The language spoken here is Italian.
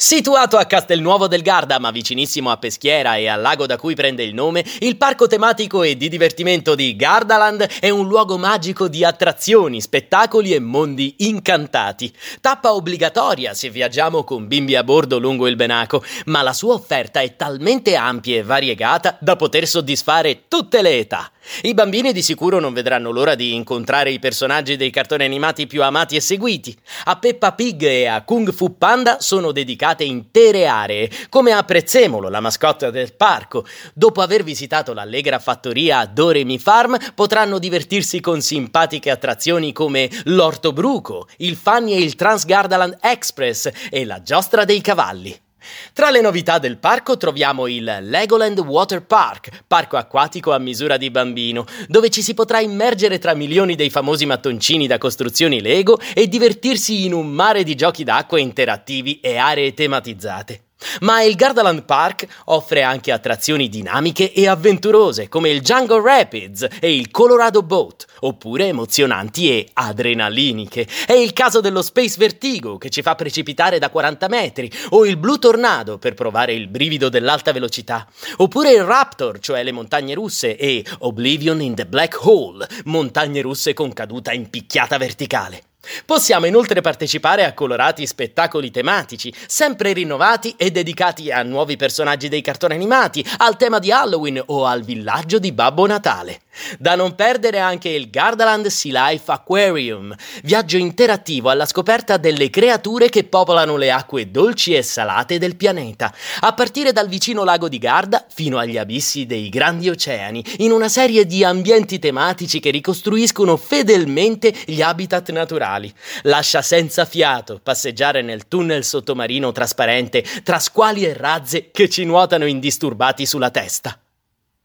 Situato a Castelnuovo del Garda, ma vicinissimo a Peschiera e al lago da cui prende il nome, il parco tematico e di divertimento di Gardaland è un luogo magico di attrazioni, spettacoli e mondi incantati. Tappa obbligatoria se viaggiamo con bimbi a bordo lungo il Benaco, ma la sua offerta è talmente ampia e variegata da poter soddisfare tutte le età. I bambini di sicuro non vedranno l'ora di incontrare i personaggi dei cartoni animati più amati e seguiti. A Peppa Pig e a Kung Fu Panda sono dedicate intere aree, come a Prezzemolo, la mascotte del parco. Dopo aver visitato l'allegra fattoria Doremi Farm, potranno divertirsi con simpatiche attrazioni come l'Orto Bruco, il Fanny e il Transgardaland Express e la Giostra dei Cavalli. Tra le novità del parco troviamo il Legoland Water Park, parco acquatico a misura di bambino, dove ci si potrà immergere tra milioni dei famosi mattoncini da costruzioni Lego e divertirsi in un mare di giochi d'acqua interattivi e aree tematizzate. Ma il Gardaland Park offre anche attrazioni dinamiche e avventurose come il Jungle Rapids e il Colorado Boat, oppure emozionanti e adrenaliniche. È il caso dello Space Vertigo che ci fa precipitare da 40 metri, o il Blue Tornado per provare il brivido dell'alta velocità, oppure il Raptor, cioè le montagne russe, e Oblivion in the Black Hole, montagne russe con caduta in picchiata verticale. Possiamo inoltre partecipare a colorati spettacoli tematici, sempre rinnovati e dedicati a nuovi personaggi dei cartoni animati, al tema di Halloween o al villaggio di Babbo Natale. Da non perdere anche il Gardaland Sea Life Aquarium, viaggio interattivo alla scoperta delle creature che popolano le acque dolci e salate del pianeta, a partire dal vicino lago di Garda fino agli abissi dei grandi oceani, in una serie di ambienti tematici che ricostruiscono fedelmente gli habitat naturali. Lascia senza fiato passeggiare nel tunnel sottomarino trasparente tra squali e razze che ci nuotano indisturbati sulla testa.